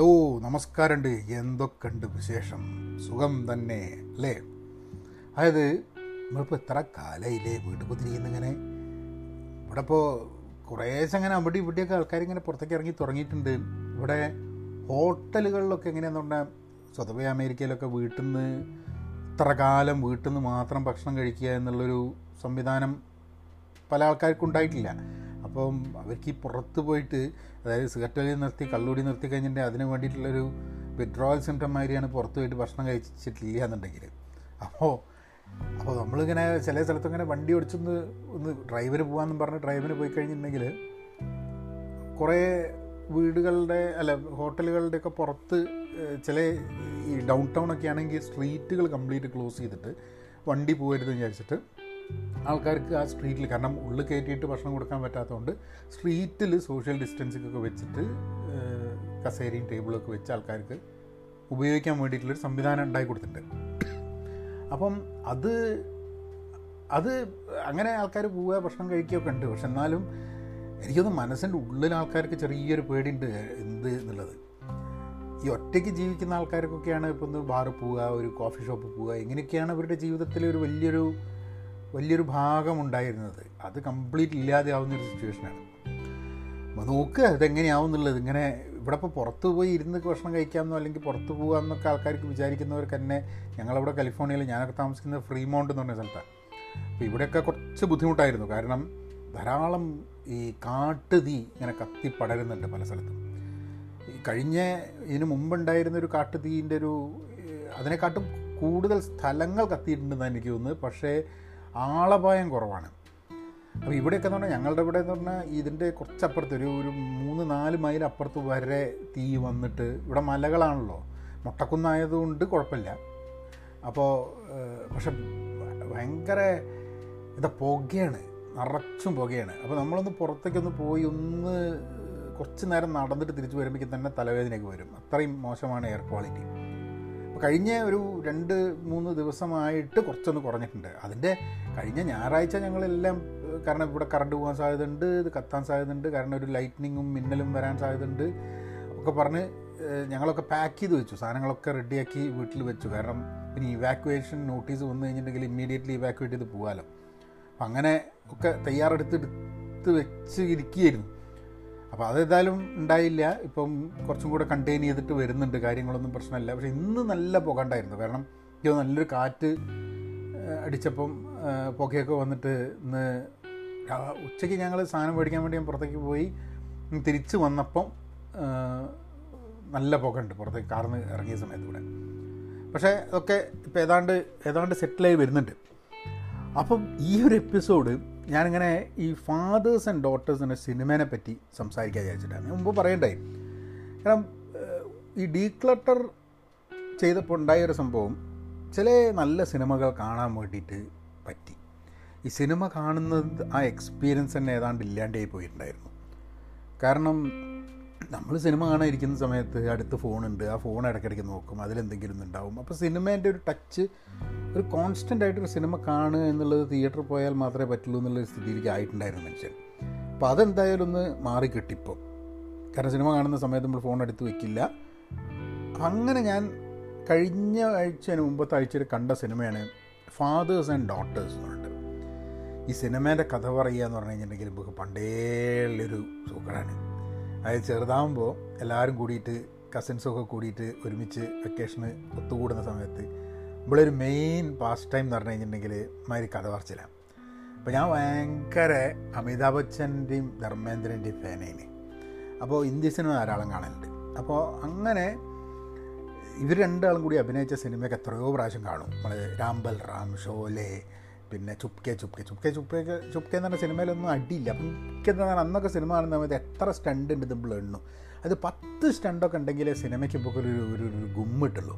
Hello നമസ്കാരമുണ്ട്. എന്തൊക്കെയുണ്ട് വിശേഷം? സുഖം തന്നെ അല്ലേ? അതായത് നമ്മളിപ്പോൾ എത്ര കാലയില്ലേ വീട്ടിൽ കുത്തിരിക്കുന്നിങ്ങനെ ഇവിടെ ഇപ്പോൾ കുറേശ്ശെ അങ്ങനെ അവിടെ ഇവിടെയൊക്കെ ആൾക്കാരിങ്ങനെ പുറത്തേക്ക് ഇറങ്ങി തുടങ്ങിയിട്ടുണ്ട്. ഇവിടെ ഹോട്ടലുകളിലൊക്കെ എങ്ങനെയാണെന്ന് പറഞ്ഞാൽ സ്വതവേ അമേരിക്കയിലൊക്കെ വീട്ടിൽ നിന്ന് ഇത്ര കാലം വീട്ടിൽ നിന്ന് മാത്രം ഭക്ഷണം കഴിക്കുക എന്നുള്ളൊരു സംവിധാനം പല ആൾക്കാർക്കും ഉണ്ടായിട്ടില്ല. അപ്പം അവർക്ക് ഈ പുറത്ത് പോയിട്ട് അതായത് സിഗരറ്റ് വലി നിർത്തി കള്ളൂടി നിർത്തി കഴിഞ്ഞിട്ടുണ്ടെങ്കിൽ അതിന് വേണ്ടിയിട്ടുള്ളൊരു വിഡ്രോവൽ സിംറ്റം മാതിരിയാണ് പുറത്ത് പോയിട്ട് ഭക്ഷണം കഴിച്ചിട്ടില്ല എന്നുണ്ടെങ്കിൽ. അപ്പോൾ അപ്പോൾ നമ്മളിങ്ങനെ ചില സ്ഥലത്ത് ഇങ്ങനെ വണ്ടി ഓടിച്ചൊന്ന് ഒന്ന് ഡ്രൈവറ് പോകാമെന്നും പറഞ്ഞ് ഡ്രൈവറ് പോയി കഴിഞ്ഞിട്ടുണ്ടെങ്കിൽ കുറേ വീടുകളുടെ അല്ല ഹോട്ടലുകളുടെയൊക്കെ പുറത്ത് ചില ഈ ഡൗൺ ടൗൺ ഒക്കെ ആണെങ്കിൽ സ്ട്രീറ്റുകൾ കംപ്ലീറ്റ് ക്ലോസ് ചെയ്തിട്ട് വണ്ടി പോകരുതെന്ന് വിചാരിച്ചിട്ട് ആൾക്കാർക്ക് ആ സ്ട്രീറ്റിൽ കാരണം ഉള്ളിൽ കയറ്റിയിട്ട് ഭക്ഷണം കൊടുക്കാൻ പറ്റാത്തതുകൊണ്ട് സ്ട്രീറ്റിൽ സോഷ്യൽ ഡിസ്റ്റൻസിങ്ങൊക്കെ വെച്ചിട്ട് കസേരയും ടേബിളൊക്കെ വെച്ച് ആൾക്കാർക്ക് ഉപയോഗിക്കാൻ വേണ്ടിയിട്ടുള്ളൊരു സംവിധാനം ഉണ്ടായി കൊടുത്തിട്ടുണ്ട്. അപ്പം അത് അത് അങ്ങനെ ആൾക്കാർ പോവുക ഭക്ഷണം കഴിക്കുകയൊക്കെ ഉണ്ട്. പക്ഷെ എന്നാലും എനിക്കൊന്ന് മനസ്സിന്റെ ഉള്ളിൽ ആൾക്കാർക്ക് ചെറിയൊരു പേടിയുണ്ട് എന്ത് എന്നുള്ളത്. ഈ ഒറ്റയ്ക്ക് ജീവിക്കുന്ന ആൾക്കാർക്കൊക്കെയാണ് ഇപ്പോൾ ഒന്ന് ബാറിൽ പോവുക ഒരു കോഫി ഷോപ്പിൽ പോവുക ഇങ്ങനെയൊക്കെയാണ് അവരുടെ ജീവിതത്തിലെ ഒരു വലിയൊരു വലിയൊരു ഭാഗമുണ്ടായിരുന്നത്. അത് കംപ്ലീറ്റ് ഇല്ലാതെ ആവുന്ന ഒരു സിറ്റുവേഷനാണ് അപ്പോൾ നോക്കുക ഇതെങ്ങനെയാവും എന്നുള്ളത്. ഇങ്ങനെ ഇവിടെ ഇപ്പോൾ പുറത്ത് പോയി ഇരുന്ന് ഭക്ഷണം കഴിക്കാമെന്നോ അല്ലെങ്കിൽ പുറത്ത് പോകാമെന്നൊക്കെ ആൾക്കാർക്ക് വിചാരിക്കുന്നവർക്ക് തന്നെ ഞങ്ങളവിടെ കാലിഫോർണിയയിൽ ഞാനൊക്കെ താമസിക്കുന്നത് ഫ്രീമൗണ്ട് എന്ന് പറഞ്ഞ സ്ഥലത്താണ് അപ്പോൾ ഇവിടെയൊക്കെ കുറച്ച് ബുദ്ധിമുട്ടായിരുന്നു. കാരണം ധാരാളം ഈ കാട്ടുതീ ഇങ്ങനെ കത്തി പടരുന്നുണ്ട് പല സ്ഥലത്തും. കഴിഞ്ഞ ഇതിന് മുമ്പുണ്ടായിരുന്ന ഒരു കാട്ടുതീന്റെ ഒരു അതിനെക്കാട്ടും കൂടുതൽ സ്ഥലങ്ങൾ കത്തിയിട്ടുണ്ടെന്നാണ് എനിക്ക് തോന്നുന്നത്. പക്ഷേ ആളപായം കുറവാണ്. അപ്പോൾ ഇവിടെയൊക്കെ എന്ന് പറഞ്ഞാൽ ഞങ്ങളുടെ ഇവിടെ എന്ന് പറഞ്ഞാൽ ഇതിന്റെ കുറച്ചപ്പുറത്ത് ഒരു ഒരു മൂന്ന് നാല് മൈൽ അപ്പുറത്ത് വരെ തീ വന്നിട്ട് ഇവിടെ മലകളാണല്ലോ. മുട്ടക്കുന്നായതുകൊണ്ട് കുഴപ്പമില്ല. അപ്പോൾ പക്ഷെ ഭയങ്കര ഇതാ പുകയാണ്. നിറച്ചും പുകയാണ്. അപ്പോൾ നമ്മളൊന്ന് പുറത്തേക്കൊന്ന് പോയി ഒന്ന് കുറച്ച് നേരം നടന്നിട്ട് തിരിച്ച് വരുമ്പോഴേക്കും തന്നെ തലവേദനയൊക്കെ വരും. അത്രയും മോശമാണ് എയർ ക്വാളിറ്റി. കഴിഞ്ഞ ഒരു രണ്ട് മൂന്ന് ദിവസമായിട്ട് കുറച്ചൊന്ന് കുറഞ്ഞിട്ടുണ്ട്. അതിന്റെ കഴിഞ്ഞ ഞായറാഴ്ച ഞങ്ങളെല്ലാം കാരണം ഇവിടെ കറണ്ട് പോകാൻ സാധ്യതയുണ്ട് ഇത് കത്താൻ സാധ്യതയുണ്ട് കാരണം ഒരു ലൈറ്റ്നിങ്ങും മിന്നലും വരാൻ സാധ്യതയുണ്ട് ഒക്കെ പറഞ്ഞ് ഞങ്ങളൊക്കെ പാക്ക് ചെയ്ത് വെച്ചു. സാധനങ്ങളൊക്കെ റെഡിയാക്കി വീട്ടിൽ വെച്ചു. കാരണം പിന്നെ ഇവാക്വേഷൻ നോട്ടീസ് വന്നു കഴിഞ്ഞിട്ടുണ്ടെങ്കിൽ ഇമ്മീഡിയറ്റ്ലി ഇവാക്വേറ്റ് ചെയ്ത് പോകാമല്ലോ അപ്പം അങ്ങനെ ഒക്കെ തയ്യാറെടുത്ത് എടുത്ത് വെച്ച് ഇരിക്കുകയായിരുന്നു. അപ്പോൾ അതേതായാലും ഉണ്ടായില്ല. ഇപ്പം കുറച്ചും കൂടെ കണ്ടെയ്ൻ ചെയ്തിട്ട് വരുന്നുണ്ട്. കാര്യങ്ങളൊന്നും പ്രശ്നമില്ല. പക്ഷേ ഇന്ന് നല്ല പുക ഉണ്ടായിരുന്നു കാരണം ഇത് നല്ലൊരു കാറ്റ് അടിച്ചപ്പം പുകയൊക്കെ വന്നിട്ട് ഇന്ന് ഉച്ചയ്ക്ക് ഞങ്ങൾ സാധനം മേടിക്കാൻ വേണ്ടി ഞാൻ പുറത്തേക്ക് പോയി. തിരിച്ച് വന്നപ്പം നല്ല പുക ഉണ്ട് പുറത്തേക്ക് കാർന്ന് ഇറങ്ങിയ സമയത്ത് ഇവിടെ പക്ഷേ അതൊക്കെ ഇപ്പോൾ ഏതാണ്ട് ഏതാണ്ട് സെറ്റിലായി വരുന്നുണ്ട്. അപ്പം ഈ ഒരു എപ്പിസോഡ് ഞാനിങ്ങനെ ഈ ഫാദേഴ്സ് ആൻഡ് ഡോട്ടേഴ്സ് എന്ന സിനിമേനെ പറ്റി സംസാരിക്കാൻ വിചാരിച്ചിട്ടാണ്. മുമ്പ് പറയണ്ടേ കാരണം ഈ ഈ ഡീക്ലട്ടർ ചെയ്തപ്പോൾ ഉണ്ടായ ഒരു സംഭവം ചില നല്ല സിനിമകൾ കാണാൻ വേണ്ടിയിട്ട് പറ്റി. ഈ സിനിമ കാണുന്നത് ആ എക്സ്പീരിയൻസ് തന്നെ ഏതാണ്ട് ഇല്ലാണ്ടായി പോയിട്ടുണ്ടായിരുന്നു. കാരണം നമ്മൾ സിനിമ കാണാൻ ഇരിക്കുന്ന സമയത്ത് അടുത്ത് ഫോണുണ്ട്. ആ ഫോൺ ഇടയ്ക്കിടയ്ക്ക് നോക്കും. അതിലെന്തെങ്കിലും ഉണ്ടാവും. അപ്പോൾ സിനിമേന്റെ ഒരു ടച്ച് ഒരു കോൺസ്റ്റന്റ് ആയിട്ടൊരു സിനിമ കാണുക എന്നുള്ളത് തിയേറ്ററിൽ പോയാൽ മാത്രമേ പറ്റുള്ളൂ എന്നുള്ള സ്ഥിതിയിലേക്ക് ആയിട്ടുണ്ടായിരുന്നു മനുഷ്യൻ. അപ്പോൾ അതെന്തായാലും ഒന്ന് മാറി കിട്ടിപ്പോൾ കാരണം സിനിമ കാണുന്ന സമയത്ത് നമ്മൾ ഫോൺ എടുത്ത് വെക്കില്ല. അങ്ങനെ ഞാൻ കഴിഞ്ഞ ആഴ്ചന് മുമ്പത്തെ ആഴ്ചയിൽ കണ്ട സിനിമയാണ് ഫാദേഴ്സ് ആൻഡ് ഡോട്ടേഴ്സ് എന്ന് പറഞ്ഞിട്ട്. ഈ സിനിമേന്റെ കഥ പറയുക എന്ന് പറഞ്ഞു കഴിഞ്ഞിട്ടുണ്ടെങ്കിൽ നമുക്ക് പണ്ടേയുള്ളൊരു സൂക്കറാണ് അതായത് ചെറുതാകുമ്പോൾ എല്ലാവരും കൂടിയിട്ട് കസിൻസൊക്കെ കൂടിയിട്ട് ഒരുമിച്ച് വെക്കേഷന് ഒത്തുകൂടുന്ന സമയത്ത് ഇവിളൊരു മെയിൻ പാസ്റ്റ് ടൈം എന്ന് പറഞ്ഞു കഴിഞ്ഞിട്ടുണ്ടെങ്കിൽ മാതിരി കഥ പറച്ചിലാണ് അപ്പോൾ ഞാൻ ഭയങ്കര അമിതാഭ് ബച്ചന്റെയും ധർമ്മേന്ദ്രന്റെയും ഫാനേന് അപ്പോൾ ഇന്ത്യ സിനിമ ധാരാളം കാണലുണ്ട്. അപ്പോൾ അങ്ങനെ ഇവർ രണ്ടാളും കൂടി അഭിനയിച്ച സിനിമയൊക്കെ എത്രയോ പ്രാവശ്യം കാണും. നമ്മൾ രാംബൽ റാം ഷോലെ പിന്നെ ചുപ്കെ ചുപ്കെ ചുപ്കെ ചുപ്കെ ചുപ്കെ എന്ന് പറഞ്ഞ സിനിമയിലൊന്നും അടിയില്ല. അപ്പം പറഞ്ഞാൽ അന്നൊക്കെ സിനിമ കാണുന്ന സമയത്ത് എത്ര സ്റ്റണ്ട് ഉണ്ട് നമ്മൾ എണ്ണു അത് പത്ത് സ്റ്റണ്ടൊക്കെ ഉണ്ടെങ്കിൽ സിനിമയ്ക്ക് ഇപ്പോൾ ഒരു ഒരു ഒരു ഗുമ്മിട്ടുള്ളൂ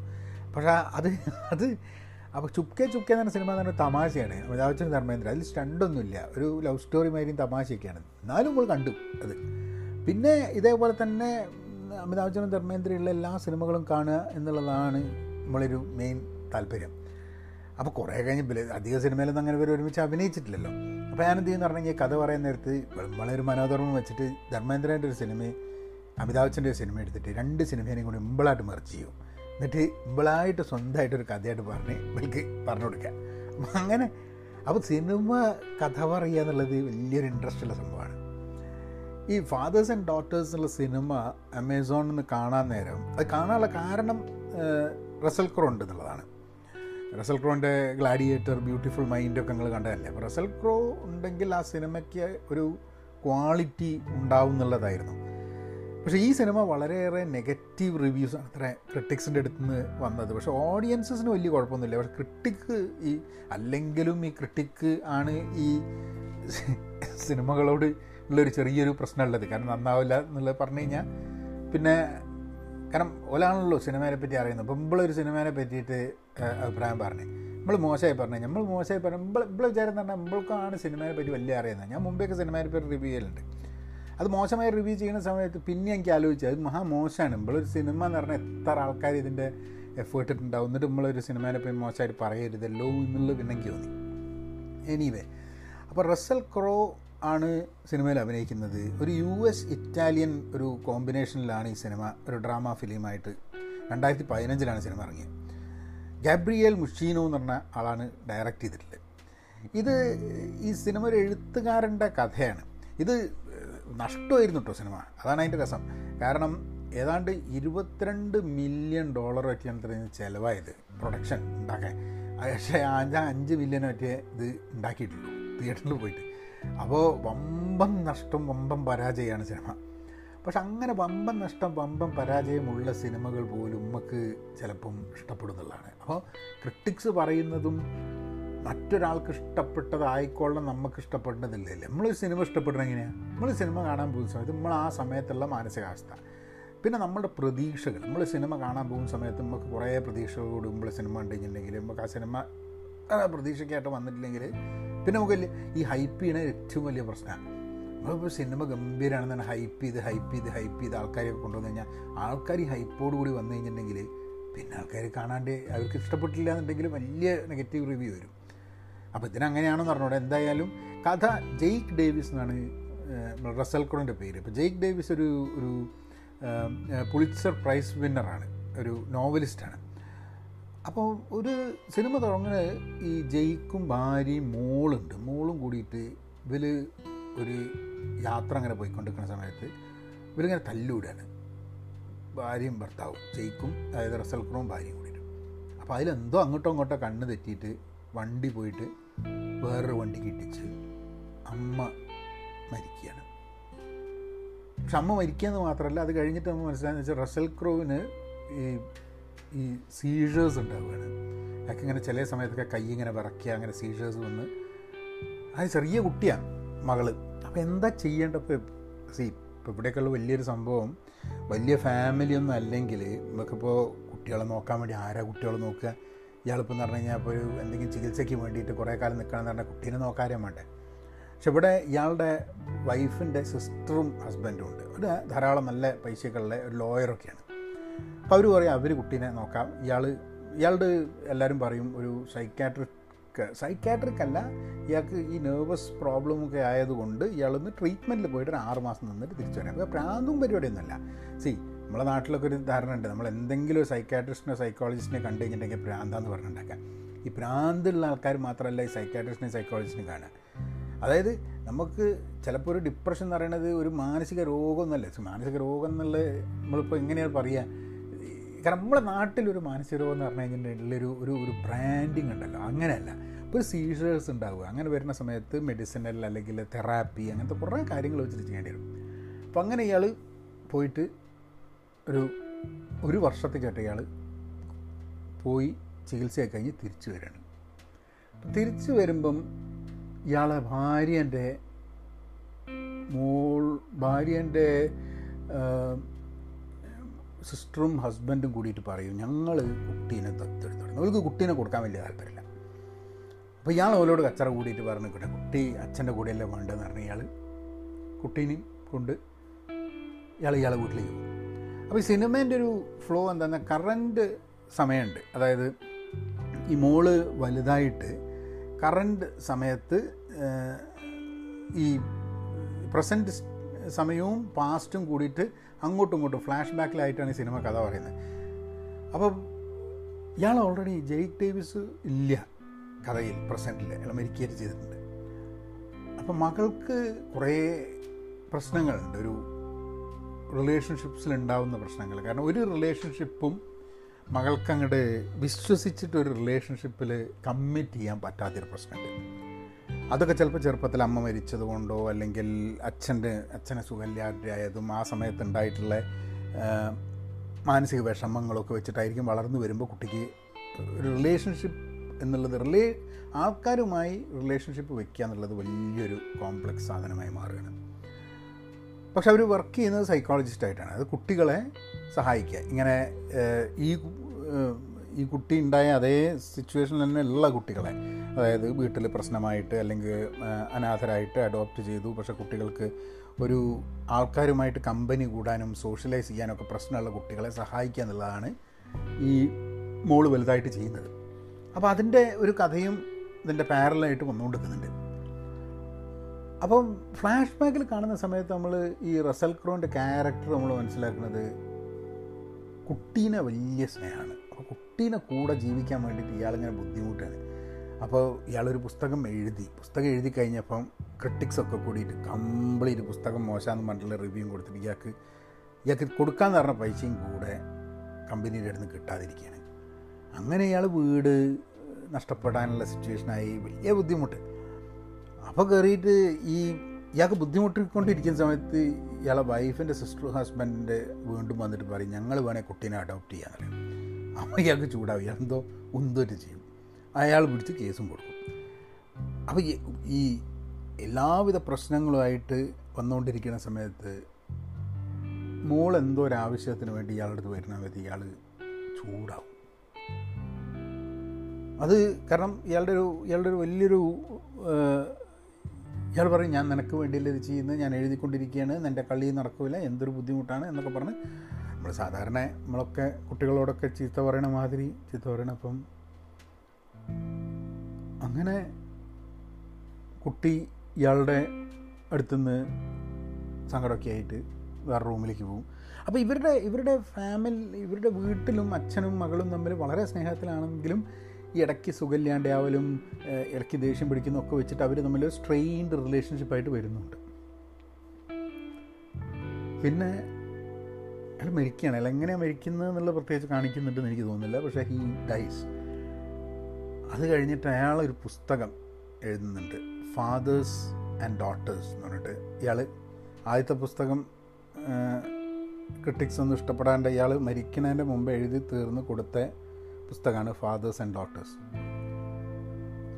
പക്ഷേ അത് അത് അപ്പോൾ ചുപ്കെ ചുപ്കെ എന്ന് പറഞ്ഞ സിനിമ പറഞ്ഞാൽ തമാശയാണ്. അമിതാഭ് ധർമ്മേന്ദ്ര അതിൽ സ്റ്റണ്ടൊന്നുമില്ല ഒരു ലവ് സ്റ്റോറി മാതിരിയും തമാശയൊക്കെയാണ്. എന്നാലും നമ്മൾ കണ്ടു അത്. പിന്നെ ഇതേപോലെ തന്നെ അമിതാഭ് ബച്ചനും ധർമ്മേന്ദ്രയുള്ള എല്ലാ സിനിമകളും കാണുക എന്നുള്ളതാണ് നമ്മളൊരു മെയിൻ താല്പര്യം. അപ്പോൾ കുറേ കഴിഞ്ഞ് അധിക സിനിമയിലൊന്നും അങ്ങനെ ഇവർ ഒരുമിച്ച് അഭിനയിച്ചിട്ടില്ലല്ലോ. അപ്പോൾ ഞാനെന്ത് ചെയ്യുന്ന പറഞ്ഞെങ്കിൽ കഥ പറയുന്ന നേരത്ത് ഒരു മനോധർമ്മം വെച്ചിട്ട് ധർമ്മേന്ദ്രന്റെ ഒരു സിനിമ അമിതാഭ് ബച്ചന്റെ ഒരു സിനിമ എടുത്തിട്ട് രണ്ട് സിനിമേനെയും കൂടി ഇമ്പിളായിട്ട് മെർച്ച് ചെയ്യും. എന്നിട്ട് ഇമ്പിളായിട്ട് സ്വന്തമായിട്ടൊരു കഥയായിട്ട് പറഞ്ഞ് ഇവർക്ക് പറഞ്ഞു കൊടുക്കുക അപ്പം അങ്ങനെ അപ്പോൾ സിനിമ കഥ പറയുക എന്നുള്ളത് വലിയൊരു ഇൻട്രസ്റ്റ് ഉള്ള സംഭവമാണ്. ഈ ഫാദേഴ്സ് ആൻഡ് ഡോട്ടേഴ്സ് എന്നുള്ള സിനിമ അമേസോണിൽ നിന്ന് കാണാൻ നേരം അത് കാണാനുള്ള കാരണം റസൽ ക്രോ എന്നുള്ളതാണ് റസൽ ക്രോന്റെ ഗ്ലാഡിയേറ്റർ ബ്യൂട്ടിഫുൾ മൈൻഡൊക്കെ നിങ്ങൾ കണ്ടതല്ലേ? അപ്പോൾ റസൽ ക്രോ ഉണ്ടെങ്കിൽ ആ സിനിമയ്ക്ക് ഒരു ക്വാളിറ്റി ഉണ്ടാവും എന്നുള്ളതായിരുന്നു. പക്ഷേ ഈ സിനിമ വളരെയേറെ നെഗറ്റീവ് റിവ്യൂസ് ആണ് അത്ര ക്രിട്ടിക്സിന്റെ അടുത്ത് നിന്ന് വന്നത്. പക്ഷേ ഓഡിയൻസസിന് വലിയ കുഴപ്പമൊന്നുമില്ല. പക്ഷേ ക്രിട്ടിക്ക് ഈ അല്ലെങ്കിലും ഈ ക്രിട്ടിക്ക് ആണ് ഈ സിനിമകളോട് ഉള്ളൊരു ചെറിയൊരു പ്രശ്നമുള്ളത്. കാരണം നന്നാവില്ല എന്നുള്ളത് പറഞ്ഞു കഴിഞ്ഞാൽ പിന്നെ കാരണം ഒരാളാണല്ലോ സിനിമയെ പറ്റി അറിയുന്നത്. അപ്പോൾ നമ്മളൊരു സിനിമയെ പറ്റിയിട്ട് അഭിപ്രായം പറഞ്ഞു. നമ്മൾ മോശമായി പറഞ്ഞു. നമ്മൾ മോശമായി പറഞ്ഞു നമ്മൾ നമ്മൾ വിചാരം തന്നെ നമ്മൾക്കാണ് സിനിമയെ പറ്റി വലിയ അറിയുന്നത്. ഞാൻ മുമ്പേക്ക് സിനിമയെ പറ്റി റിവ്യൂ ചെയ്യലുണ്ട്. അത് മോശമായി റിവ്യൂ ചെയ്യുന്ന സമയത്ത് പിന്നെ എനിക്ക് ആലോചിച്ചു അത് മഹാ മോശമാണ്. നമ്മളൊരു സിനിമ എന്ന് പറഞ്ഞാൽ എത്ര ആൾക്കാർ ഇതിന്റെ എഫേർട്ട് ഇട്ടുണ്ടാവും എന്നിട്ട് നമ്മളൊരു സിനിമേനെ പോയി മോശമായിട്ട് പറയരുതല്ലോ എന്നുള്ളത് പിന്നെ എനിക്ക് തോന്നി. എനിവേ അപ്പോൾ റസൽ ക്രോ ആണ് സിനിമയിൽ അഭിനയിക്കുന്നത്. ഒരു യു എസ് ഇറ്റാലിയൻ ഒരു കോമ്പിനേഷനിലാണ് ഈ സിനിമ ഒരു ഡ്രാമ ഫിലിമായിട്ട്. രണ്ടായിരത്തി പതിനഞ്ചിലാണ് സിനിമ ഇറങ്ങിയത്. ഗാബ്രിയേൽ മുഷീനോ എന്ന് പറഞ്ഞ ആളാണ് ഡയറക്റ്റ് ചെയ്തിട്ടുള്ളത്. ഇത് ഈ സിനിമ ഒരു എഴുത്തുകാരന്റെ കഥയാണ്. ഇത് നഷ്ടമായിരുന്നു കേട്ടോ സിനിമ. അതാണ് അതിന്റെ രസം. കാരണം ഏതാണ്ട് ഇരുപത്തിരണ്ട് മില്യൺ ഡോളർ പറ്റിയാണ് ചിലവായത് പ്രൊഡക്ഷൻ ഉണ്ടാക്കാൻ. പക്ഷേ അഞ്ച് അഞ്ച് മില്യൺ പറ്റിയ ഇത് ഉണ്ടാക്കിയിട്ടുള്ളൂ. തിയേറ്ററിൽ പോയിട്ട്. അപ്പോൾ വമ്പൻ നഷ്ടം വമ്പൻ പരാജയമാണ് സിനിമ. പക്ഷെ അങ്ങനെ വമ്പൻ നഷ്ടം വമ്പൻ പരാജയമുള്ള സിനിമകൾ പോലും നമുക്ക് ചിലപ്പം ഇഷ്ടപ്പെടുന്നതാണ് അപ്പോൾ ക്രിട്ടിക്സ് പറയുന്നതും മറ്റൊരാൾക്ക് ഇഷ്ടപ്പെട്ടതായിക്കോളം നമുക്ക് ഇഷ്ടപ്പെടുന്നതില്ലേ? നമ്മളൊരു സിനിമ ഇഷ്ടപ്പെടുന്നത് എങ്ങനെയാണ് നമ്മൾ സിനിമ കാണാൻ പോകുന്ന സമയത്ത് നമ്മൾ ആ സമയത്തുള്ള മാനസികാവസ്ഥ. പിന്നെ നമ്മുടെ പ്രതീക്ഷകൾ. നമ്മൾ സിനിമ കാണാൻ പോകുന്ന സമയത്ത് നമുക്ക് കുറേ പ്രതീക്ഷകളോട് നമ്മൾ സിനിമ ഉണ്ടെന്നുണ്ടെങ്കിൽ നമുക്ക് ആ സിനിമ പ്രതീക്ഷയ്ക്കായിട്ട് വന്നിട്ടില്ലെങ്കിൽ പിന്നെ നമുക്ക് ഈ ഹൈപ്പ് ചെയ്യണ ഏറ്റവും വലിയ പ്രശ്നമാണ്. നമ്മളിപ്പോൾ സിനിമ ഗംഭീരമാണെന്ന് തന്നെ ഹൈപ്പ് ചെയ്ത് ഹൈപ്പ് ചെയ്ത് ഹൈപ്പ് ചെയ്ത് ആൾക്കാരെയൊക്കെ കൊണ്ടുവന്ന് കഴിഞ്ഞാൽ ആൾക്കാർ ഈ ഹൈപ്പോട് കൂടി വന്നു കഴിഞ്ഞിട്ടുണ്ടെങ്കിൽ പിന്നെ ആൾക്കാർ കാണാണ്ട് അവർക്ക് ഇഷ്ടപ്പെട്ടില്ല എന്നുണ്ടെങ്കിൽ വലിയ നെഗറ്റീവ് റിവ്യൂ വരും. അപ്പോൾ ഇതിനങ്ങനെയാണെന്ന് പറഞ്ഞോടെ. എന്തായാലും കഥ ജെയ്ക്ക് ഡേവിസ് എന്നാണ് റസൽ പേര്. അപ്പോൾ ജെയ്ക്ക് ഡേവിസ് ഒരു ഒരു പുളിറ്റ്സർ പ്രൈസ് വിന്നറാണ്. ഒരു നോവലിസ്റ്റാണ്. അപ്പോൾ ഒരു സിനിമ തുടങ്ങുന്നത് ഈ ജയിക്കും ഭാര്യയും മോളുണ്ട്. മോളും കൂടിയിട്ട് ഇവർ ഒരു യാത്ര അങ്ങനെ പോയിക്കൊണ്ടിരിക്കുന്ന സമയത്ത് ഇവരിങ്ങനെ തല്ലൂടാണ് ഭാര്യയും ഭർത്താവും ജയിക്കും അതായത് റസൽ ക്രോവും ഭാര്യയും കൂടിയിട്ട്. അപ്പോൾ അതിലെന്തോ അങ്ങോട്ടോ അങ്ങോട്ടോ കണ്ണ് തെറ്റിയിട്ട് വണ്ടി പോയിട്ട് വേറൊരു വണ്ടി കിട്ടിച്ച് അമ്മ മരിക്കുകയാണ്. പക്ഷെ അമ്മ മരിക്കുക എന്ന് മാത്രമല്ല അത് കഴിഞ്ഞിട്ട് നമ്മൾ മനസ്സിലായെന്ന് വെച്ചാൽ റസൽ ഈ ഈ സീഷേഴ്സ് ഉണ്ടാവുകയാണ്. അയാൾക്ക് ഇങ്ങനെ ചില സമയത്തൊക്കെ കൈ ഇങ്ങനെ വിറക്കുക അങ്ങനെ സീഷേഴ്സ് വന്ന്. അത് ചെറിയ കുട്ടിയാണ് മകൾ. അപ്പോൾ എന്താ ചെയ്യേണ്ടപ്പോൾ സി ഇപ്പോൾ ഇവിടെയൊക്കെയുള്ള വലിയൊരു സംഭവം വലിയ ഫാമിലി ഒന്നും അല്ലെങ്കിൽ നമുക്കിപ്പോൾ കുട്ടികളെ നോക്കാൻ വേണ്ടി ആരാ കുട്ടികളെ നോക്കുക? ഇയാളിപ്പോൾ എന്ന് പറഞ്ഞു കഴിഞ്ഞാൽ ഇപ്പോൾ ഒരു എന്തെങ്കിലും ചികിത്സയ്ക്ക് വേണ്ടിയിട്ട് കുറേ കാലം നിൽക്കണം എന്ന് പറഞ്ഞാൽ കുട്ടീനെ നോക്കാനും വേണ്ടേ? പക്ഷെ ഇവിടെ ഇയാളുടെ വൈഫിന്റെ സിസ്റ്ററും ഹസ്ബൻഡും ഉണ്ട്. ഒരു ധാരാളം നല്ല പൈസയൊക്കെയുള്ള ഒരു ലോയറൊക്കെയാണ് അപ്പോൾ അവർ പറയും അവർ കുട്ടീനെ നോക്കാം. ഇയാൾ ഇയാളുടെ എല്ലാവരും പറയും ഒരു സൈക്കാട്രിക് സൈക്കാട്രിക് അല്ല ഇയാൾക്ക് ഈ നെർവസ് പ്രോബ്ലമൊക്കെ ആയതുകൊണ്ട് ഇയാളൊന്ന് ട്രീറ്റ്മെന്റിൽ പോയിട്ട് ഒരു ആറ് മാസം നിന്നിട്ട് തിരിച്ചു വരാം. അപ്പോൾ പ്രാന്തും പരിപാടിയൊന്നുമല്ല. സി നമ്മളെ നാട്ടിലൊക്കെ ഒരു ധാരണ ഉണ്ട്. നമ്മൾ എന്തെങ്കിലും ഒരു സൈക്കാട്രിസ്റ്റിനോ സൈക്കോളജിസ്റ്റിനെ കണ്ടു കഴിഞ്ഞിട്ടുണ്ടെങ്കിൽ പ്രാന്താന്ന് പറഞ്ഞിട്ടുണ്ടാക്കാം. ഈ പ്രാന്തുള്ള ആൾക്കാർ മാത്രമല്ല ഈ സൈക്കാട്രിസ്റ്റിനെ സൈക്കോളജിസ്റ്റിനെ കാണുക. അതായത് നമുക്ക് ചിലപ്പോൾ ഒരു ഡിപ്രഷൻ എന്ന് പറയുന്നത് ഒരു മാനസിക രോഗമൊന്നുമല്ല മാനസിക രോഗം എന്നുള്ള നമ്മളിപ്പോൾ എങ്ങനെയാണ് പറയുക കാരണം നമ്മുടെ നാട്ടിലൊരു മാനസിക രോഗം എന്ന് പറഞ്ഞു കഴിഞ്ഞിട്ടുണ്ടെങ്കിൽ ഒരു ഒരു ബ്രാൻഡിങ് ഉണ്ടല്ലോ. അങ്ങനെയല്ല. ഇപ്പോൾ ഒരു സീഷേഴ്സ് ഉണ്ടാവുക. അങ്ങനെ വരുന്ന സമയത്ത് മെഡിസിനൽ അല്ലെങ്കിൽ തെറാപ്പി അങ്ങനത്തെ കുറേ കാര്യങ്ങൾ വെച്ചിട്ട് ചെയ്യേണ്ടി വരും. അപ്പം അങ്ങനെ ഇയാൾ പോയിട്ട് ഒരു ഒരു വർഷത്തേക്കായിട്ട് ഇയാൾ പോയി ചികിത്സയൊക്കെ കഴിഞ്ഞ് തിരിച്ചു വരികയാണ് തിരിച്ചു വരുമ്പം ഇയാളെ ഭാര്യന്റെ മോൾ ഭാര്യന്റെ സിസ്റ്ററും ഹസ്ബൻഡും കൂടിയിട്ട് പറയും ഞങ്ങൾ കുട്ടീനെ ദത്തെടുത്തോളൂ അവർക്ക് കുട്ടീനെ കൊടുക്കാൻ വലിയ താല്പര്യമില്ല. അപ്പോൾ ഇയാൾ അവരോട് കച്ചറ കൂടിയിട്ട് പറഞ്ഞു കിട്ടെ കുട്ടി അച്ഛന്റെ കൂടെയല്ലേ വേണ്ടതെന്ന് പറഞ്ഞ് ഇയാൾ കുട്ടീനെ കൊണ്ട് ഇയാൾ ഇയാളെ വീട്ടിലേക്ക് പോകും. അപ്പോൾ ഈ സിനിമേന്റെ ഒരു ഫ്ലോ എന്താണെന്ന് കറണ്ട് സമയമുണ്ട്. അതായത് ഈ മോൾ വലുതായിട്ട് കറണ്ട് സമയത്ത് ഈ പ്രസന്റ് സമയവും പാസ്റ്റും കൂടിയിട്ട് അങ്ങോട്ടും ഇങ്ങോട്ടും ഫ്ലാഷ് ബാക്കിലായിട്ടാണ് ഈ സിനിമ കഥ പറയുന്നത്. അപ്പം ഇയാൾ ഓൾറെഡി ജെയ്ക്ക് ഡേവിസ് ഇല്ല കഥയിൽ പ്രസന്റിൽ അയാൾ മെരിക്കേറ്റ് ചെയ്തിട്ടുണ്ട്. അപ്പം മകൾക്ക് കുറേ പ്രശ്നങ്ങളുണ്ട്. ഒരു റിലേഷൻഷിപ്സിലുണ്ടാവുന്ന പ്രശ്നങ്ങൾ. കാരണം ഒരു റിലേഷൻഷിപ്പും മകൾക്ക് അങ്ങോട്ട് വിശ്വസിച്ചിട്ട് ഒരു റിലേഷൻഷിപ്പിൽ കമ്മിറ്റ് ചെയ്യാൻ പറ്റാത്തൊരു പ്രശ്നമുണ്ട്. അതൊക്കെ ചിലപ്പോൾ ചെറുപ്പത്തിൽ അമ്മ മരിച്ചത് കൊണ്ടോ അല്ലെങ്കിൽ അച്ഛന്റെ അച്ഛനെ സുഖമില്ലാതെയായതും ആ സമയത്ത് ഉണ്ടായിട്ടുള്ള മാനസിക വിഷമങ്ങളൊക്കെ വെച്ചിട്ടായിരിക്കും വളർന്നു വരുമ്പോൾ കുട്ടിക്ക് റിലേഷൻഷിപ്പ് എന്നുള്ളത് റിലേ ആൾക്കാരുമായി റിലേഷൻഷിപ്പ് വെക്കുക എന്നുള്ളത് വലിയൊരു കോംപ്ലക്സ് സാധനമായി മാറുകയാണ്. പക്ഷെ അവർ വർക്ക് ചെയ്യുന്നത് സൈക്കോളജിസ്റ്റായിട്ടാണ് അത് കുട്ടികളെ സഹായിക്കുക. ഇങ്ങനെ ഈ ഈ കുട്ടി ഉണ്ടായ അതേ സിറ്റുവേഷനിൽ തന്നെ ഉള്ള കുട്ടികളെ. അതായത് വീട്ടിൽ പ്രശ്നമായിട്ട് അല്ലെങ്കിൽ അനാഥരായിട്ട് അഡോപ്റ്റ് ചെയ്തു. പക്ഷേ കുട്ടികൾക്ക് ഒരു ആൾക്കാരുമായിട്ട് കമ്പനി കൂടാനും സോഷ്യലൈസ് ചെയ്യാനൊക്കെ പ്രശ്നമുള്ള കുട്ടികളെ സഹായിക്കുക എന്നുള്ളതാണ് ഈ മോൾ വലുതായിട്ട് ചെയ്യുന്നത്. അപ്പോൾ അതിന്റെ ഒരു കഥയും ഇതിന്റെ പാരലായിട്ട് വന്നുകൊണ്ടിരിക്കുന്നുണ്ട്. അപ്പം ഫ്ലാഷ് ബാക്കിൽ കാണുന്ന സമയത്ത് നമ്മൾ ഈ റസൽ ക്രോന്റെ ക്യാരക്ടർ നമ്മൾ മനസ്സിലാക്കുന്നത് കുട്ടീനെ വലിയ സ്നേഹമാണ്. അപ്പോൾ കുട്ടീനെ കൂടെ ജീവിക്കാൻ വേണ്ടിയിട്ട് ഇയാളിങ്ങനെ ബുദ്ധിമുട്ടാണ്. അപ്പോൾ ഇയാളൊരു പുസ്തകം എഴുതി പുസ്തകം എഴുതി കഴിഞ്ഞപ്പം ക്രിട്ടിക്സൊക്കെ കൂടിയിട്ട് കംപ്ലീറ്റ് പുസ്തകം മോശമെന്ന് പറഞ്ഞിട്ടുള്ള റിവ്യൂ കൊടുത്തിട്ട് ഇയാൾക്ക് ഇയാൾക്ക് കൊടുക്കാമെന്ന് പറഞ്ഞ പൈസയും കൂടെ കമ്പനിയുടെ അടുത്ത് കിട്ടാതിരിക്കുകയാണ്. അങ്ങനെ ഇയാൾ വീട് നഷ്ടപ്പെടാനുള്ള സിറ്റുവേഷനായി വലിയ ബുദ്ധിമുട്ട്. അപ്പോൾ കയറിയിട്ട് ഈ ഇയാൾക്ക് ബുദ്ധിമുട്ടിക്കൊണ്ടിരിക്കുന്ന സമയത്ത് ഇയാളെ വൈഫിന്റെ സിസ്റ്റർ ഹസ്ബൻഡിന്റെ വീണ്ടും വന്നിട്ട് പറയും ഞങ്ങൾ വേണേൽ കുട്ടീനെ അഡോപ്റ്റ് ചെയ്യാൻ അപ്പോൾ ഇയാൾക്ക് ചൂടാവും. എന്തോ ഉന്തോറ്റ് ചെയ്യും. അയാൾ പിടിച്ച് കേസും കൊടുക്കും. അപ്പോൾ ഈ- എല്ലാവിധ പ്രശ്നങ്ങളുമായിട്ട് വന്നുകൊണ്ടിരിക്കുന്ന സമയത്ത് മോൾ എന്തോ ഒരു ആവശ്യത്തിന് വേണ്ടി ഇയാളുടെ അടുത്ത് വരുന്ന ഇയാൾ ചൂടാവും. അത് കാരണം ഇയാളുടെ ഒരു ഇയാളുടെ ഒരു വലിയൊരു ഇയാൾ പറയും ഞാൻ നിനക്ക് വേണ്ടിയല്ലേ ഇത് ചെയ്യുന്നത്? ഞാൻ എഴുതിക്കൊണ്ടിരിക്കുകയാണ്. എന്റെ കളി നടക്കില്ല എന്തൊരു ബുദ്ധിമുട്ടാണ്? എന്നൊക്കെ പറഞ്ഞ് നമ്മൾ സാധാരണ നമ്മളൊക്കെ കുട്ടികളോടൊക്കെ ചീത്ത പറയണ മാതിരി ചീത്ത പറയണ അപ്പം അങ്ങനെ കുട്ടി ഇയാളുടെ അടുത്തുനിന്ന് സങ്കടമൊക്കെ ആയിട്ട് വേറെ റൂമിലേക്ക് പോകും. അപ്പോൾ ഇവരുടെ ഇവരുടെ ഫാമിലി ഇവരുടെ വീട്ടിലും അച്ഛനും മകളും തമ്മിൽ വളരെ സ്നേഹത്തിലാണെങ്കിലും ഇടയ്ക്ക് സുഖമില്ലാണ്ടാവലും ഇടയ്ക്ക് ദേഷ്യം പിടിക്കുന്നൊക്കെ വെച്ചിട്ട് അവർ തമ്മിൽ സ്ട്രെയിൻഡ് റിലേഷൻഷിപ്പായിട്ട് വരുന്നുണ്ട്. പിന്നെ അയാൾ മരിക്കുകയാണ്. അയാൾ എങ്ങനെയാണ് മരിക്കുന്നത് എന്നുള്ള പ്രത്യേകിച്ച് കാണിക്കുന്നുണ്ടെന്ന് എനിക്ക് തോന്നുന്നില്ല. പക്ഷേ ഹീ ഡൈസ് അത് കഴിഞ്ഞിട്ട് അയാൾ ഒരു പുസ്തകം എഴുതുന്നുണ്ട്. ഫാദേഴ്സ് ആൻഡ് ഡോട്ടേഴ്സ് എന്ന് പറഞ്ഞിട്ട്. ഇയാൾ ആദ്യത്തെ പുസ്തകം ക്രിട്ടിക്സ് ഒന്നും ഇഷ്ടപ്പെടാണ്ട് ഇയാൾ മരിക്കുന്നതിന്റെ മുമ്പ് എഴുതി തീർന്ന് കൊടുത്ത പുസ്തകമാണ് ഫാദേഴ്സ് ആൻഡ് ഡോട്ടേഴ്സ്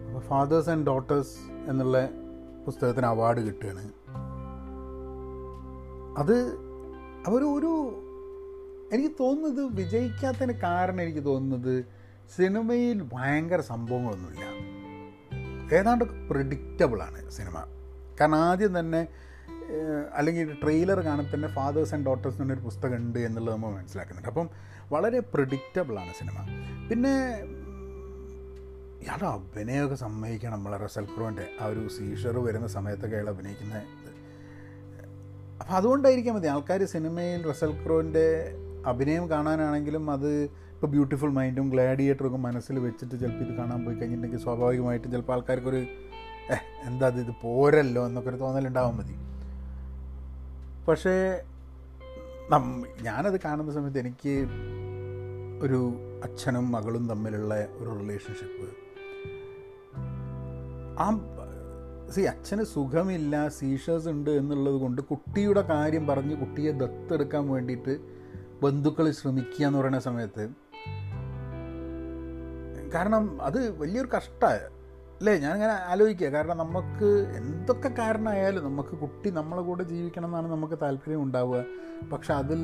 അപ്പോൾ ഫാദേഴ്സ് ആൻഡ് ഡോട്ടേഴ്സ് എന്നുള്ള പുസ്തകത്തിന് അവാർഡ് കിട്ടുകയാണ്. അത് അവർ ഒരു എനിക്ക് തോന്നുന്നത് വിജയിക്കാത്തതിന് കാരണം എനിക്ക് തോന്നുന്നത് സിനിമയിൽ ഭയങ്കര സംഭവങ്ങളൊന്നുമില്ല. ഏതാണ്ട് പ്രിഡിക്റ്റബിളാണ് സിനിമ. കാരണം ആദ്യം തന്നെ അല്ലെങ്കിൽ ട്രെയിലർ കാണുമ്പോൾ തന്നെ ഫാദേഴ്സ് ആൻഡ് ഡോട്ടേഴ്സ് എന്നൊരു പുസ്തകം ഉണ്ട് എന്നുള്ളത് നമ്മൾ മനസ്സിലാക്കുന്നുണ്ട്. അപ്പം വളരെ പ്രിഡിക്റ്റബിളാണ് സിനിമ. പിന്നെ ഇയാളുടെ അഭിനയമൊക്കെ സമ്മതിക്കണം നമ്മളെ റസൽ ആ ഒരു സീഷർ വരുന്ന സമയത്തൊക്കെ അയാൾ അഭിനയിക്കുന്ന അപ്പോൾ അതുകൊണ്ടായിരിക്കാം മതി ആൾക്കാർ സിനിമയിൽ റസൽ ക്രോന്റെ അഭിനയം കാണാനാണെങ്കിലും അത് ഇപ്പോൾ ബ്യൂട്ടിഫുൾ മൈൻഡും ഗ്ലാഡിയേറ്ററും ഒക്കെ മനസ്സിൽ വെച്ചിട്ട് ചിലപ്പോൾ ഇത് കാണാൻ പോയി കഴിഞ്ഞിട്ടുണ്ടെങ്കിൽ സ്വാഭാവികമായിട്ടും ചിലപ്പോൾ ആൾക്കാർക്കൊരു ഏഹ് എന്താ ഇത്? പോരല്ലോ? എന്നൊക്കെ ഒരു തോന്നലുണ്ടാവാൻ മതി. പക്ഷേ ഞാനത് കാണുന്ന സമയത്ത് എനിക്ക് ഒരു അച്ഛനും മകളും തമ്മിലുള്ള ഒരു റിലേഷൻഷിപ്പ് ആ സി അച്ഛന് സുഖമില്ല സീഷേഴ്സ് ഉണ്ട് എന്നുള്ളത് കൊണ്ട് കുട്ടിയുടെ കാര്യം പറഞ്ഞ് കുട്ടിയെ ദത്തെടുക്കാൻ വേണ്ടിയിട്ട് ബന്ധുക്കൾ ശ്രമിക്കുക എന്ന് പറയുന്ന സമയത്ത് കാരണം അത് വലിയൊരു കഷ്ടമാണ് അല്ലേ? ഞാനിങ്ങനെ ആലോചിക്കുക. കാരണം നമുക്ക് എന്തൊക്കെ കാരണമായാലും നമുക്ക് കുട്ടി നമ്മളെ കൂടെ ജീവിക്കണം എന്നാണ് നമുക്ക് താല്പര്യം ഉണ്ടാവുക. പക്ഷെ അതിൽ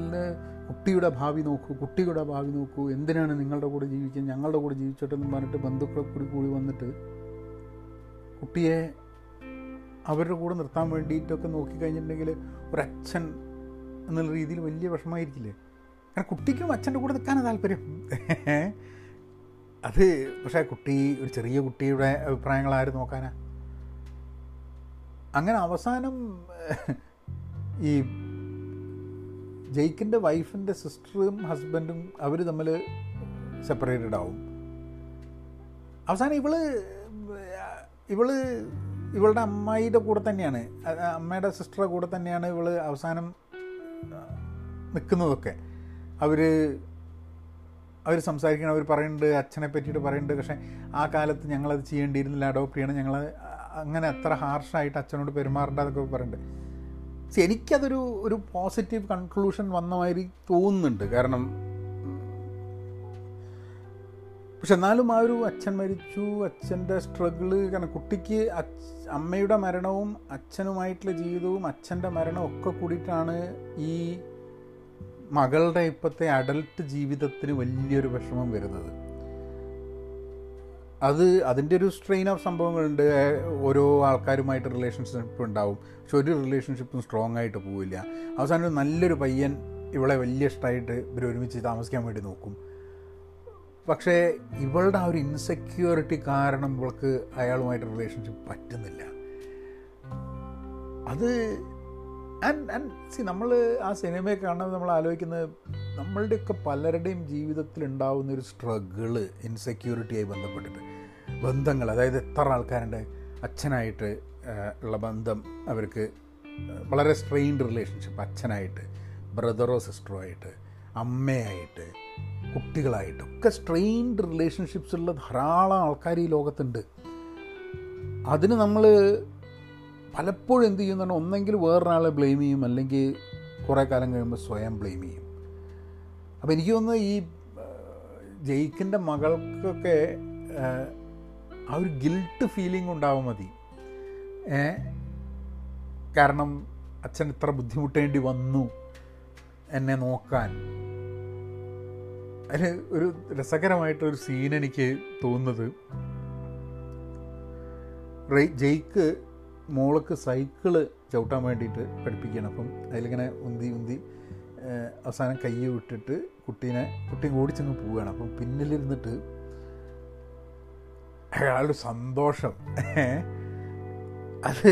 കുട്ടിയുടെ ഭാവി നോക്കൂ കുട്ടിയുടെ ഭാവി നോക്കൂ. എന്തിനാണ് നിങ്ങളുടെ കൂടെ ജീവിക്കുക? ഞങ്ങളുടെ കൂടെ ജീവിച്ചോട്ടെന്ന് പറഞ്ഞിട്ട് ബന്ധുക്കളെ കൂടി കൂടി വന്നിട്ട് കുട്ടിയെ അവരുടെ കൂടെ നിർത്താൻ വേണ്ടിയിട്ടൊക്കെ നോക്കിക്കഴിഞ്ഞിട്ടുണ്ടെങ്കിൽ ഒരച്ഛൻ എന്നുള്ള രീതിയിൽ വലിയ വിഷമമായിരിക്കില്ലേ? കാരണം കുട്ടിക്കും അച്ഛന്റെ കൂടെ നിൽക്കാനാണ് താല്പര്യം. അത് പക്ഷേ കുട്ടി ഒരു ചെറിയ കുട്ടിയുടെ അഭിപ്രായങ്ങൾ ആര് നോക്കാനാ. അങ്ങനെ അവസാനം ഈ ജെയ്ക്കിന്റെ വൈഫിന്റെ സിസ്റ്ററും ഹസ്ബൻഡും അവർ തമ്മിൽ സെപ്പറേറ്റഡ് ആവും. അവസാനം ഇവൾ ഇവൾ ഇവളുടെ അമ്മായിയുടെ കൂടെ തന്നെയാണ്. അമ്മയുടെ സിസ്റ്ററുടെ കൂടെ തന്നെയാണ് ഇവൾ അവസാനം നിൽക്കുന്നതൊക്കെ. അവർ അവർ സംസാരിക്കണം അവർ പറയുന്നുണ്ട് അച്ഛനെ പറ്റിയിട്ട് പറയുന്നുണ്ട്. പക്ഷേ ആ കാലത്ത് ഞങ്ങളത് ചെയ്യേണ്ടിയിരുന്നില്ല അഡോപ്റ്റ് ചെയ്യണം. ഞങ്ങൾ അങ്ങനെ അത്ര ഹാർഷായിട്ട് അച്ഛനോട് പെരുമാറേണ്ട എന്നൊക്കെ പറയുന്നുണ്ട് പക്ഷെ എനിക്കതൊരു ഒരു പോസിറ്റീവ് കൺക്ലൂഷൻ വന്ന മാതിരി തോന്നുന്നുണ്ട്. കാരണം പക്ഷെ എന്നാലും ആ ഒരു അച്ഛൻ മരിച്ചു അച്ഛന്റെ സ്ട്രഗിൾ കാരണം കുട്ടിക്ക് അമ്മയുടെ മരണവും അച്ഛനുമായിട്ടുള്ള ജീവിതവും അച്ഛന്റെ മരണവും ഒക്കെ കൂടിയിട്ടാണ് ഈ മകളുടെ ഇപ്പോഴത്തെ അഡൽട്ട് ജീവിതത്തിന് വലിയൊരു വിഷമം വരുന്നത്. അത് അതിന്റെ ഒരു സ്ട്രെയിൻ ഓഫ് സംഭവങ്ങളുണ്ട്. ഓരോ ആൾക്കാരുമായിട്ട് റിലേഷൻഷിപ്പ് ഉണ്ടാവും. പക്ഷെ ഒരു റിലേഷൻഷിപ്പും സ്ട്രോങ് ആയിട്ട് പോവില്ല. അവസാനം ഒരു നല്ലൊരു പയ്യൻ ഇവളെ വലിയ ഇഷ്ടമായിട്ട് ഇവർ ഒരുമിച്ച് താമസിക്കാൻ വേണ്ടി നോക്കും. പക്ഷേ ഇവളുടെ ആ ഒരു ഇൻസെക്യൂരിറ്റി കാരണം ഇവൾക്ക് അയാളുമായിട്ട് റിലേഷൻഷിപ്പ് പറ്റുന്നില്ല. അത് ആൻഡ് ആൻഡ് സി നമ്മൾ ആ സിനിമയെ കാണുന്നത് നമ്മൾ ആലോചിക്കുന്നത് നമ്മളുടെയൊക്കെ പലരുടെയും ജീവിതത്തിൽ ഉണ്ടാകുന്ന ഒരു സ്ട്രഗിൾ ഇൻസെക്യൂരിറ്റിയായി ബന്ധപ്പെട്ടിട്ട്. ബന്ധങ്ങൾ അതായത് എത്ര ആൾക്കാരുടെ അച്ഛനായിട്ട് ഉള്ള ബന്ധം അവർക്ക് വളരെ സ്ട്രെയിൻഡ് റിലേഷൻഷിപ്പ് അച്ഛനായിട്ട് ബ്രദറോ സിസ്റ്ററോ ആയിട്ട് അമ്മയായിട്ട് കുട്ടികളായിട്ട് ഒക്കെ സ്ട്രെയിൻഡ് റിലേഷൻഷിപ്സ് ഉള്ള ധാരാളം ആൾക്കാർ ഈ ലോകത്തുണ്ട്. അതിന് നമ്മൾ പലപ്പോഴും എന്ത് ചെയ്യുന്ന ഒന്നെങ്കിൽ വേറൊരാളെ ബ്ലെയിം ചെയ്യും അല്ലെങ്കിൽ കുറേ കാലം കഴിയുമ്പോൾ സ്വയം ബ്ലെയിം ചെയ്യും. അപ്പോൾ എനിക്ക് തോന്നുന്നു ഈ ജയിക്കിന്റെ മകൾക്കൊക്കെ ആ, ഒരു ഗിൽട്ട് ഫീലിംഗ് ഉണ്ടാവും മതി. കാരണം അച്ഛൻ ഇത്ര ബുദ്ധിമുട്ടേണ്ടി വന്നു എന്നെ നോക്കാൻ. അതിന് ഒരു രസകരമായിട്ടൊരു സീൻ എനിക്ക് തോന്നുന്നത്. ജയ്ക്ക് മോൾക്ക് സൈക്കിൾ ചവിട്ടാൻ വേണ്ടിയിട്ട് പഠിപ്പിക്കുകയാണ്. അപ്പം അതിലിങ്ങനെ ഉന്തി ഉന്തി അവസാനം കൈ വിട്ടിട്ട് കുട്ടീനെ കുട്ടി ഓടിച്ചങ്ങ് പോവുകയാണ്. അപ്പം പിന്നിലിരുന്നിട്ട് അയാളുടെ സന്തോഷം. അത്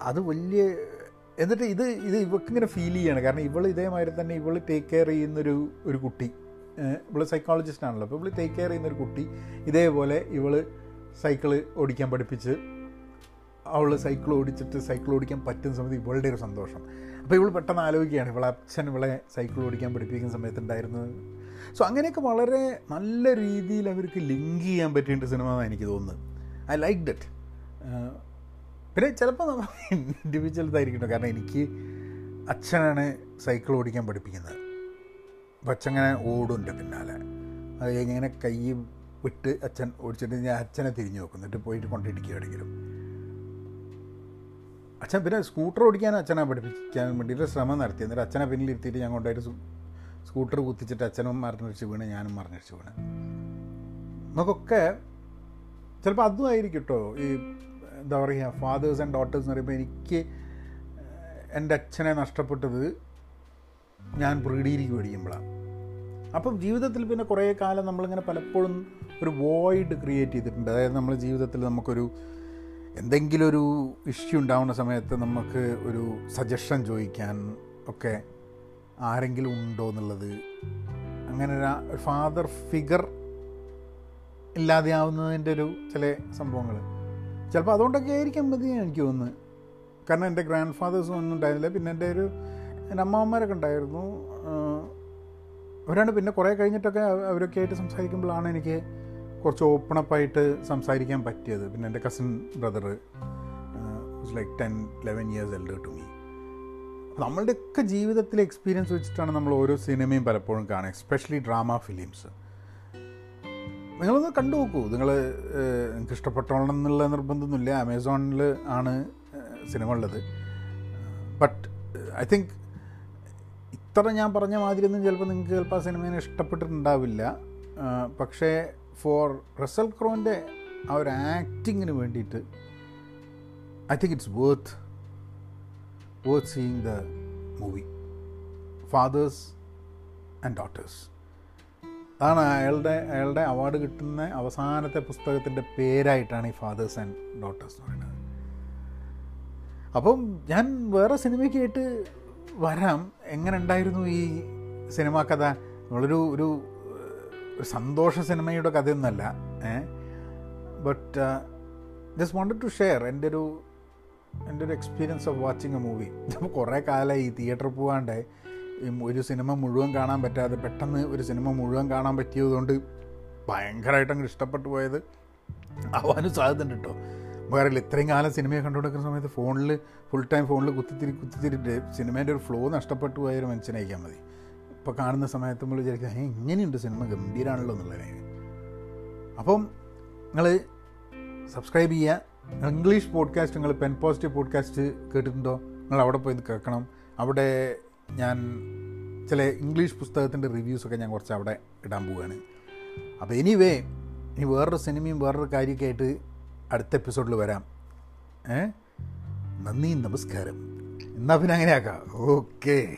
അത് വലിയ എന്നിട്ട് ഇത് ഇത് ഇവക്കിങ്ങനെ ഫീൽ ചെയ്യാണ്. കാരണം ഇവൾ ഇതേമാതിരി തന്നെ ഇവൾ ടേക്ക് കെയർ ചെയ്യുന്നൊരു ഒരു കുട്ടി. ഇവൾ സൈക്കോളജിസ്റ്റ് ആണല്ലോ. അപ്പോൾ ഇവൾ ടേക്ക് കെയർ ചെയ്യുന്നൊരു കുട്ടി ഇതേപോലെ ഇവൾ സൈക്കിൾ ഓടിക്കാൻ പഠിപ്പിച്ച് അവൾ സൈക്കിൾ ഓടിച്ചിട്ട് സൈക്കിൾ ഓടിക്കാൻ പറ്റുന്ന സമയത്ത് ഇവളുടെ ഒരു സന്തോഷം. അപ്പോൾ ഇവൾ പെട്ടെന്ന് ആലോചിക്കുകയാണ് ഇവളെ അച്ഛൻ ഇവളെ സൈക്കിൾ ഓടിക്കാൻ പഠിപ്പിക്കുന്ന സമയത്തുണ്ടായിരുന്നു സോ അങ്ങനെയൊക്കെ വളരെ നല്ല രീതിയിൽ അവർക്ക് ലിങ്ക് ചെയ്യാൻ പറ്റിയിട്ട് സിനിമ എന്നാണ് എനിക്ക് തോന്നുന്നത്. ഐ ലൈക്ക് ദറ്റ് പിന്നെ ചിലപ്പോൾ നമ്മൾ ഇൻഡിവിജ്വൽ ഇതായിരിക്കട്ടോ കാരണം എനിക്ക് അച്ഛനാണ് സൈക്കിൾ ഓടിക്കാൻ പഠിപ്പിക്കുന്നത്. അപ്പം അച്ഛങ്ങനെ ഓടുണ്ട് പിന്നാലെ. അത് ഇങ്ങനെ കൈ വിട്ട് അച്ഛൻ ഓടിച്ചിട്ട് ഞാൻ അച്ഛനെ തിരിഞ്ഞു നോക്കും എന്നിട്ട് പോയിട്ട് എവിടെയെങ്കിലും അച്ഛൻ പിന്നെ സ്കൂട്ടർ ഓടിക്കാൻ അച്ഛനെ പഠിപ്പിക്കാൻ വേണ്ടിയിട്ട് ശ്രമം നടത്തി എന്നിട്ട് അച്ഛനെ പിന്നിലിരുത്തിയിട്ട് ഞാൻ കൊണ്ടുപോയിട്ട് സ്കൂട്ടർ കുത്തിച്ചിട്ട് അച്ഛനും മറിഞ്ഞടിച്ച് വീണ് ഞാനും മറിഞ്ഞടിച്ച് വീണ്. നമുക്കൊക്കെ ചിലപ്പോൾ അതും ആയിരിക്കും കേട്ടോ ഈ എന്താ പറയുക ഫാദേഴ്സ് ആൻഡ് ഡോട്ടേഴ്സ് എന്ന് പറയുമ്പോൾ എനിക്ക് എന്റെ അച്ഛനെ നഷ്ടപ്പെട്ടത് ഞാൻ പ്രീഡിയിലേക്ക് മേടിക്കുമ്പോഴാണ് അപ്പം ജീവിതത്തിൽ പിന്നെ കുറേ കാലം നമ്മളിങ്ങനെ പലപ്പോഴും ഒരു വോയിഡ് ക്രിയേറ്റ് ചെയ്തിട്ടുണ്ട്. അതായത് നമ്മുടെ ജീവിതത്തിൽ നമുക്കൊരു എന്തെങ്കിലും ഒരു ഇഷ്യൂ ഉണ്ടാവുന്ന സമയത്ത് നമുക്ക് ഒരു സജഷൻ ചോദിക്കാൻ ഒക്കെ ആരെങ്കിലും ഉണ്ടോ എന്നുള്ളത് അങ്ങനെ ഒരു ഫാദർ ഫിഗർ ഇല്ലാതെയാവുന്നതിന്റെ ഒരു ചില സംഭവങ്ങൾ. ചിലപ്പോൾ അതുകൊണ്ടൊക്കെ ആയിരിക്കും മതി എനിക്ക് തോന്നുന്നത്. കാരണം എന്റെ ഗ്രാൻഡ് ഫാദേഴ്സും ഒന്നും ഉണ്ടായിരുന്നില്ല. പിന്നെ എന്റെ ഒരു എന്റെ അമ്മാവന്മാരൊക്കെ ഉണ്ടായിരുന്നു. അവരാണ് പിന്നെ കുറേ കഴിഞ്ഞിട്ടൊക്കെ അവ- അവരൊക്കെ ആയിട്ട് സംസാരിക്കുമ്പോഴാണ് എനിക്ക് കുറച്ച് ഓപ്പണപ്പായിട്ട് സംസാരിക്കാൻ പറ്റിയത്. പിന്നെ എന്റെ cousin brother like ten eleven years elder to me നമ്മളുടെയൊക്കെ ജീവിതത്തിലെ എക്സ്പീരിയൻസ് വെച്ചിട്ടാണ് നമ്മൾ ഓരോ സിനിമയും പലപ്പോഴും കാണുക എസ്പെഷ്യലി ഡ്രാമ ഫിലിംസ് നിങ്ങളൊന്ന് കണ്ടു നോക്കൂ. നിങ്ങൾ നിങ്ങൾക്ക് ഇഷ്ടപ്പെട്ടോളണം എന്നുള്ള നിർബന്ധമൊന്നുമില്ല. ആമസോണിൽ ആണ് സിനിമ ഉള്ളത്. ബട്ട് ഐ തിങ്ക് ഇത്ര ഞാൻ പറഞ്ഞ മാതിരിയൊന്നും ചിലപ്പോൾ നിങ്ങൾക്ക് ചിലപ്പോൾ ആ സിനിമയെ ഇഷ്ടപ്പെട്ടിട്ടുണ്ടാവില്ല. പക്ഷേ ഫോർ റസൽ ക്രോന്റെ ആ ഒരു ആക്ടിങ്ങിന് വേണ്ടിയിട്ട് I think it's worth worth seeing the movie. Fathers and Daughters. അതാണ് അയാളുടെ അയാളുടെ അവാർഡ് കിട്ടുന്ന അവസാനത്തെ പുസ്തകത്തിന്റെ പേരായിട്ടാണ് ഈ ഫാദേഴ്സ് ആൻഡ് ഡോട്ടേഴ്സ് എന്ന് പറയുന്നത്. അപ്പം ഞാൻ വേറെ സിനിമയ്ക്കായിട്ട് വരാം. എങ്ങനെ ഉണ്ടായിരുന്നു ഈ സിനിമാ കഥ? നമ്മളൊരു ഒരു ഒരു സന്തോഷ സിനിമയുടെ കഥയൊന്നല്ല but just wanted to share എന്റെ ഒരു എന്റെ ഒരു experience of watching a movie കുറേ കാലമായി ഈ തിയേറ്ററിൽ പോകാണ്ട് ഒരു സിനിമ മുഴുവൻ കാണാൻ പറ്റാതെ പെട്ടെന്ന് ഒരു സിനിമ മുഴുവൻ കാണാൻ പറ്റിയതുകൊണ്ട് ഭയങ്കരമായിട്ട് അങ്ങ് ഇഷ്ടപ്പെട്ടു പോയത്. ആവാനും സാധ്യതയുണ്ട് കേട്ടോ വേറെ ഇത്രയും കാലം സിനിമയെ കണ്ടുകൊടുക്കുന്ന സമയത്ത് ഫോണിൽ ഫുൾ ടൈം ഫോണിൽ കുത്തിത്തിരി കുത്തിത്തിരിട്ട് സിനിമേന്റെ ഒരു ഫ്ലോ നഷ്ടപ്പെട്ടു പോയൊരു മനുഷ്യനയക്കാൻ മതി. ഇപ്പോൾ കാണുന്ന സമയത്ത് നമ്മൾ വിചാരിക്കുക ഏ ഇങ്ങനെയുണ്ട് സിനിമ ഗംഭീരമാണല്ലോ എന്നുള്ളതിനെ അപ്പം നിങ്ങൾ സബ്സ്ക്രൈബ് ചെയ്യുക. ഇംഗ്ലീഷ് പോഡ്കാസ്റ്റ് നിങ്ങൾ പെൻ പോസിറ്റീവ് പോഡ്കാസ്റ്റ് കേട്ടിട്ടുണ്ടോ? നിങ്ങൾ അവിടെ പോയി കേൾക്കണം. അവിടെ ഞാൻ ചില ഇംഗ്ലീഷ് പുസ്തകത്തിന്റെ റിവ്യൂസൊക്കെ ഞാൻ കുറച്ച് അവിടെ ഇടാൻ പോവുകയാണ്. അപ്പോൾ എനിവേ ഇനി വേറൊരു സിനിമയും വേറൊരു കാര്യമൊക്കെ ആയിട്ട് അടുത്ത എപ്പിസോഡിൽ വരാം. ഏ? നന്ദി നമസ്കാരം. എന്നാൽ പിന്നെ അങ്ങനെയാക്കാം. ഓക്കേ